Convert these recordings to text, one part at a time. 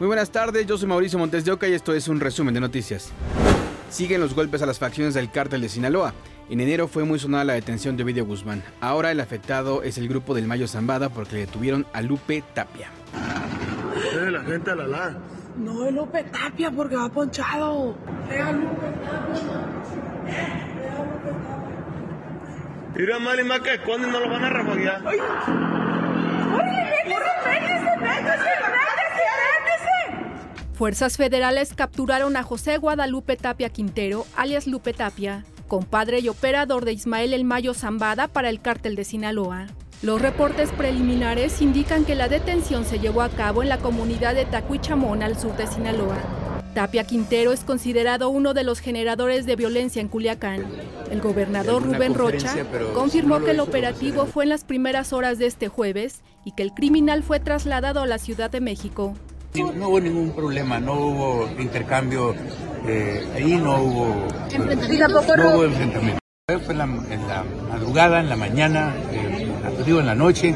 Muy buenas tardes, yo soy Mauricio Montes de Oca y esto es un resumen de noticias. Siguen los golpes a las facciones del cártel de Sinaloa. En enero fue muy sonada la detención de Ovidio Guzmán. Ahora el afectado es el grupo del Mayo Zambada porque le detuvieron a Lupe Tapia. la gente a la la. No es Lupe Tapia porque va ponchado. Era Lupe Tapia. Mira mal y más que esconden, no lo van a refoguear. ¡Ay! Fuerzas federales capturaron a José Guadalupe Tapia Quintero, alias Lupe Tapia, compadre y operador de Ismael El Mayo Zambada para el cártel de Sinaloa. Los reportes preliminares indican que la detención se llevó a cabo en la comunidad de Tacuichamón, al sur de Sinaloa. Tapia Quintero es considerado uno de los generadores de violencia en Culiacán. El gobernador Rubén Rocha confirmó que el operativo fue en las primeras horas de este jueves y que el criminal fue trasladado a la Ciudad de México. No hubo ningún problema, no hubo intercambio, eh, ahí no hubo, no hubo enfrentamiento. Fue en la, madrugada, en la mañana, eh, en la noche.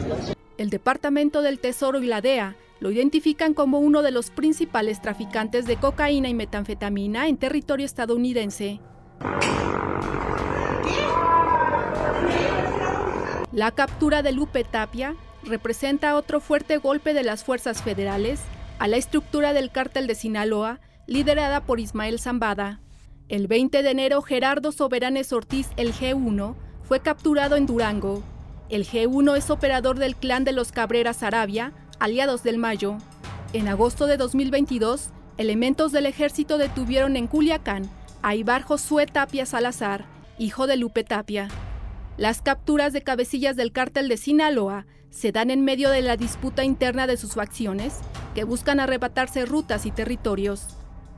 El Departamento del Tesoro y la DEA lo identifican como uno de los principales traficantes de cocaína y metanfetamina en territorio estadounidense. La captura de Lupe Tapia representa otro fuerte golpe de las fuerzas federales a la estructura del cártel de Sinaloa, liderada por Ismael Zambada. El 20 de enero, Gerardo Soberanes Ortiz, el G1, fue capturado en Durango. El G1 es operador del clan de los Cabreras Arabia, aliados del Mayo. En agosto de 2022, elementos del ejército detuvieron en Culiacán a Ibar Josué Tapia Salazar, hijo de Lupe Tapia. Las capturas de cabecillas del cártel de Sinaloa se dan en medio de la disputa interna de sus facciones, que buscan arrebatarse rutas y territorios.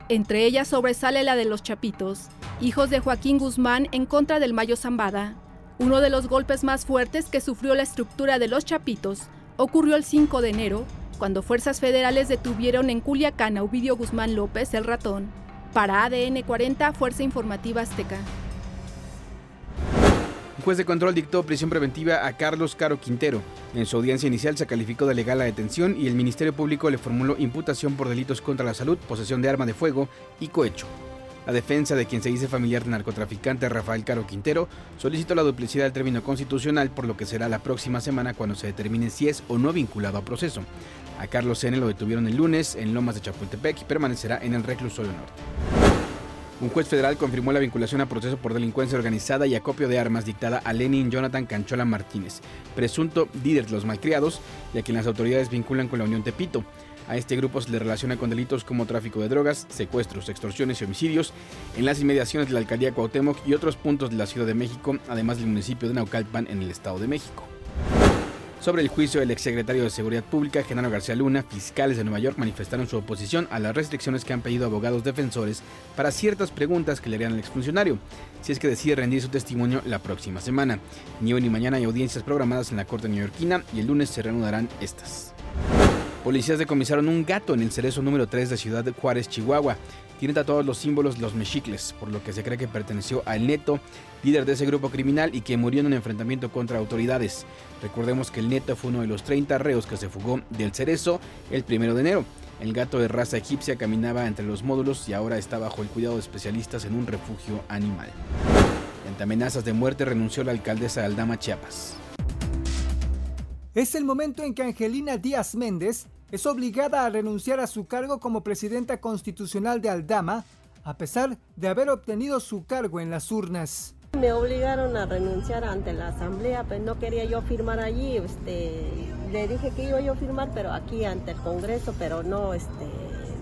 Entre ellas sobresale la de los Chapitos, hijos de Joaquín Guzmán en contra del Mayo Zambada. Uno de los golpes más fuertes que sufrió la estructura de los Chapitos ocurrió el 5 de enero, cuando fuerzas federales detuvieron en Culiacán a Ovidio Guzmán López el ratón. Para ADN 40, Fuerza Informativa Azteca juez de control dictó prisión preventiva a Carlos Caro Quintero. En su audiencia inicial se calificó de legal la detención y el Ministerio Público le formuló imputación por delitos contra la salud, posesión de arma de fuego y cohecho. La defensa de quien se dice familiar del narcotraficante Rafael Caro Quintero solicitó la duplicidad del término constitucional, por lo que será la próxima semana cuando se determine si es o no vinculado a proceso. A Carlos N. lo detuvieron el lunes en Lomas de Chapultepec y permanecerá en el reclusorio norte. Un juez federal confirmó la vinculación a proceso por delincuencia organizada y acopio de armas dictada a Lenin Jonathan Canchola Martínez, presunto líder de los malcriados y a quien las autoridades vinculan con la Unión Tepito. A este grupo se le relaciona con delitos como tráfico de drogas, secuestros, extorsiones y homicidios en las inmediaciones de la alcaldía Cuauhtémoc y otros puntos de la Ciudad de México, además del municipio de Naucalpan en el Estado de México. Sobre el juicio del exsecretario de Seguridad Pública, Genaro García Luna, fiscales de Nueva York manifestaron su oposición a las restricciones que han pedido abogados defensores para ciertas preguntas que le harían al exfuncionario, si es que decide rendir su testimonio la próxima semana. Ni hoy ni mañana hay audiencias programadas en la Corte neoyorquina y el lunes se reanudarán estas. Policías decomisaron un gato en el cerezo número 3 de Ciudad de Juárez, Chihuahua. Tiene tatuados los símbolos los mexicles, por lo que se cree que perteneció a El Neto, líder de ese grupo criminal y que murió en un enfrentamiento contra autoridades. Recordemos que El Neto fue uno de los 30 reos que se fugó del cerezo el primero de enero. El gato de raza egipcia caminaba entre los módulos y ahora está bajo el cuidado de especialistas en un refugio animal. Ante amenazas de muerte renunció la alcaldesa de Aldama, Chiapas. Es el momento en que Angelina Díaz Méndez es obligada a renunciar a su cargo como presidenta constitucional de Aldama, a pesar de haber obtenido su cargo en las urnas. Me obligaron a renunciar ante la asamblea, pues no quería yo firmar allí, este, le dije que iba yo a firmar, pero aquí ante el Congreso, pero no, este,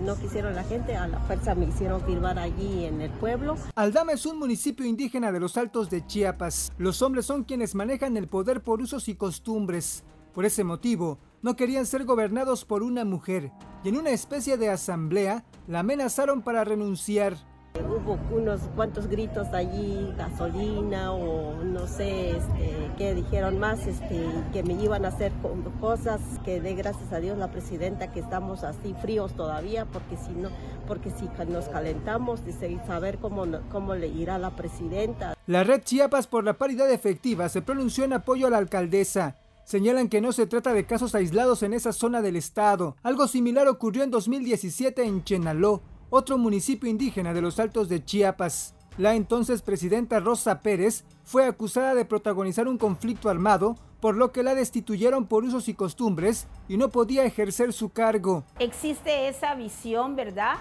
no quisieron la gente, a la fuerza me hicieron firmar allí en el pueblo. Aldama es un municipio indígena de los Altos de Chiapas. Los hombres son quienes manejan el poder por usos y costumbres. Por ese motivo, no querían ser gobernados por una mujer y en una especie de asamblea la amenazaron para renunciar. Hubo unos cuantos gritos allí, gasolina o no sé este, qué dijeron más, este, que me iban a hacer cosas que dé gracias a Dios la presidenta que estamos así fríos todavía, porque si no, porque si nos calentamos, dice, saber cómo, cómo le irá la presidenta. La red Chiapas por la paridad efectiva se pronunció en apoyo a la alcaldesa Señalan que no se trata de casos aislados en esa zona del estado. Algo similar ocurrió en 2017 en Chenaló, otro municipio indígena de los Altos de Chiapas. La entonces presidenta Rosa Pérez fue acusada de protagonizar un conflicto armado, por lo que la destituyeron por usos y costumbres y no podía ejercer su cargo. Existe esa visión, ¿verdad?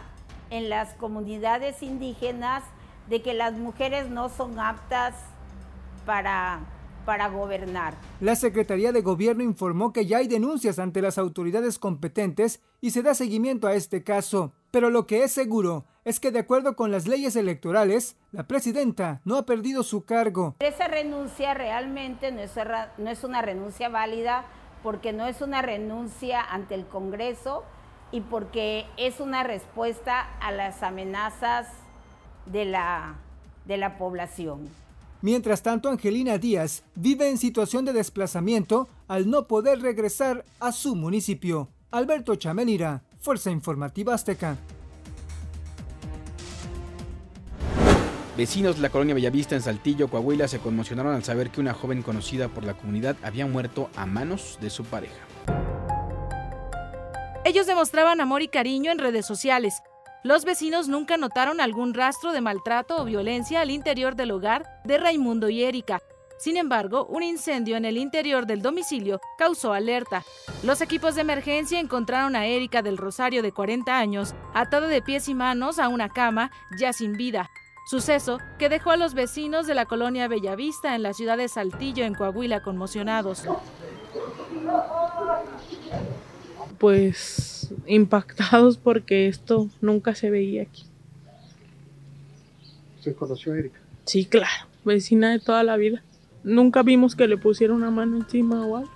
En las comunidades indígenas de que las mujeres no son aptas para, para gobernar. La Secretaría de Gobierno informó que ya hay denuncias ante las autoridades competentes y se da seguimiento a este caso. Pero lo que es seguro es que de acuerdo con las leyes electorales, la presidenta no ha perdido su cargo. Esa renuncia realmente no es, no es una renuncia válida porque no es una renuncia ante el Congreso y porque es una respuesta a las amenazas de la, de la población. Mientras tanto, Angelina Díaz vive en situación de desplazamiento al no poder regresar a su municipio. Alberto Chamelira, Fuerza Informativa Azteca. Vecinos de la colonia Bellavista en Saltillo, Coahuila, se conmocionaron al saber que una joven conocida por la comunidad había muerto a manos de su pareja. Ellos demostraban amor y cariño en redes sociales. Los vecinos nunca notaron algún rastro de maltrato o violencia al interior del hogar de Raimundo y Erika, sin embargo, un incendio en el interior del domicilio causó alerta. Los equipos de emergencia encontraron a Erika del Rosario de 40 años, atada de pies y manos a una cama, ya sin vida. Suceso que dejó a los vecinos de la colonia Bellavista en la ciudad de Saltillo, en Coahuila, conmocionados. Pues impactados porque esto nunca se veía aquí. ¿Usted conoció a Erika? Sí, claro, vecina de toda la vida. Nunca vimos que le pusiera una mano encima o algo.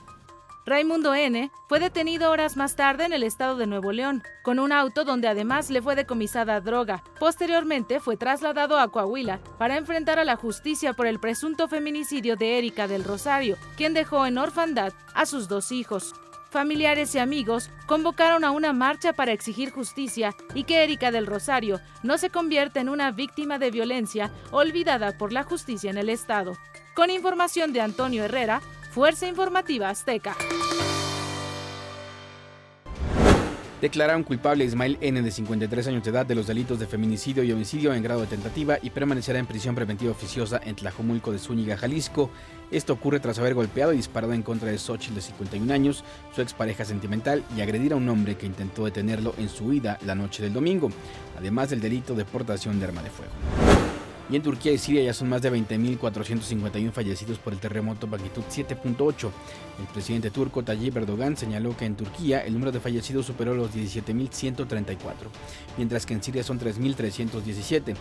Raimundo N. fue detenido horas más tarde en el estado de Nuevo León, con un auto donde además le fue decomisada droga. Posteriormente fue trasladado a Coahuila para enfrentar a la justicia por el presunto feminicidio de Erika del Rosario, quien dejó en orfandad a sus dos hijos. Familiares y amigos convocaron a una marcha para exigir justicia y que Erika del Rosario no se convierta en una víctima de violencia olvidada por la justicia en el Estado. Con información de Antonio Herrera, Fuerza Informativa Azteca. Declararon culpable a Ismael N. de 53 años de edad de los delitos de feminicidio y homicidio en grado de tentativa y permanecerá en prisión preventiva oficiosa en Tlajomulco de Zúñiga, Jalisco. Esto ocurre tras haber golpeado y disparado en contra de Xochitl de 51 años, su expareja sentimental, y agredir a un hombre que intentó detenerlo en su huida la noche del domingo, además del delito de portación de arma de fuego. Y en Turquía y Siria ya son más de 20.451 fallecidos por el terremoto magnitud 7.8. El presidente turco Tayyip Erdogan señaló que en Turquía el número de fallecidos superó los 17.134, mientras que en Siria son 3.317,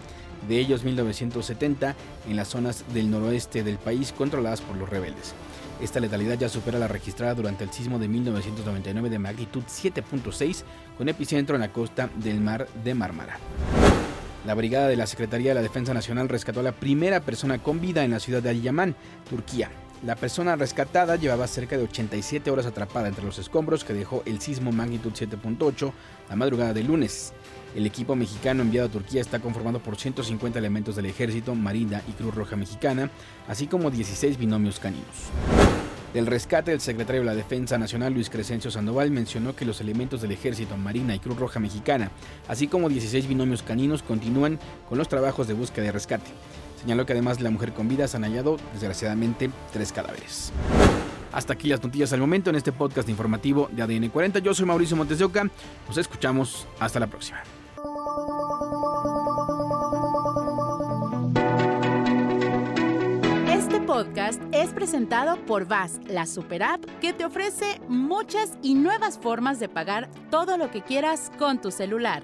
de ellos 1.970 en las zonas del noroeste del país controladas por los rebeldes. Esta letalidad ya supera la registrada durante el sismo de 1999 de magnitud 7.6 con epicentro en la costa del mar de Mármara. La brigada de la Secretaría de la Defensa Nacional rescató a la primera persona con vida en la ciudad de Ayaman, Turquía. La persona rescatada llevaba cerca de 87 horas atrapada entre los escombros que dejó el sismo magnitud 7.8 la madrugada del lunes. El equipo mexicano enviado a Turquía está conformado por 150 elementos del Ejército, Marina y Cruz Roja Mexicana, así como 16 binomios caninos. Del rescate, el secretario de la Defensa Nacional, Luis Crescencio Sandoval, mencionó que los elementos del Ejército, Marina y Cruz Roja Mexicana, así como 16 binomios caninos, continúan con los trabajos de búsqueda y rescate. Señaló que además de la mujer con vida se han hallado, desgraciadamente, tres cadáveres. Hasta aquí las noticias al momento en este podcast informativo de ADN 40. Yo soy Mauricio Montes de Oca. Nos escuchamos. Hasta la próxima. Podcast es presentado por VAS, la super app que te ofrece muchas y nuevas formas de pagar todo lo que quieras con tu celular.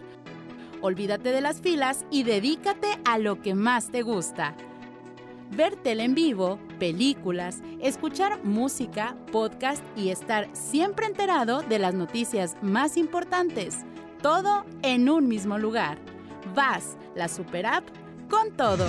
Olvídate de las filas y dedícate a lo que más te gusta. Ver tele en vivo, películas, escuchar música, podcast y estar siempre enterado de las noticias más importantes. Todo en un mismo lugar. VAS, la super app con todo.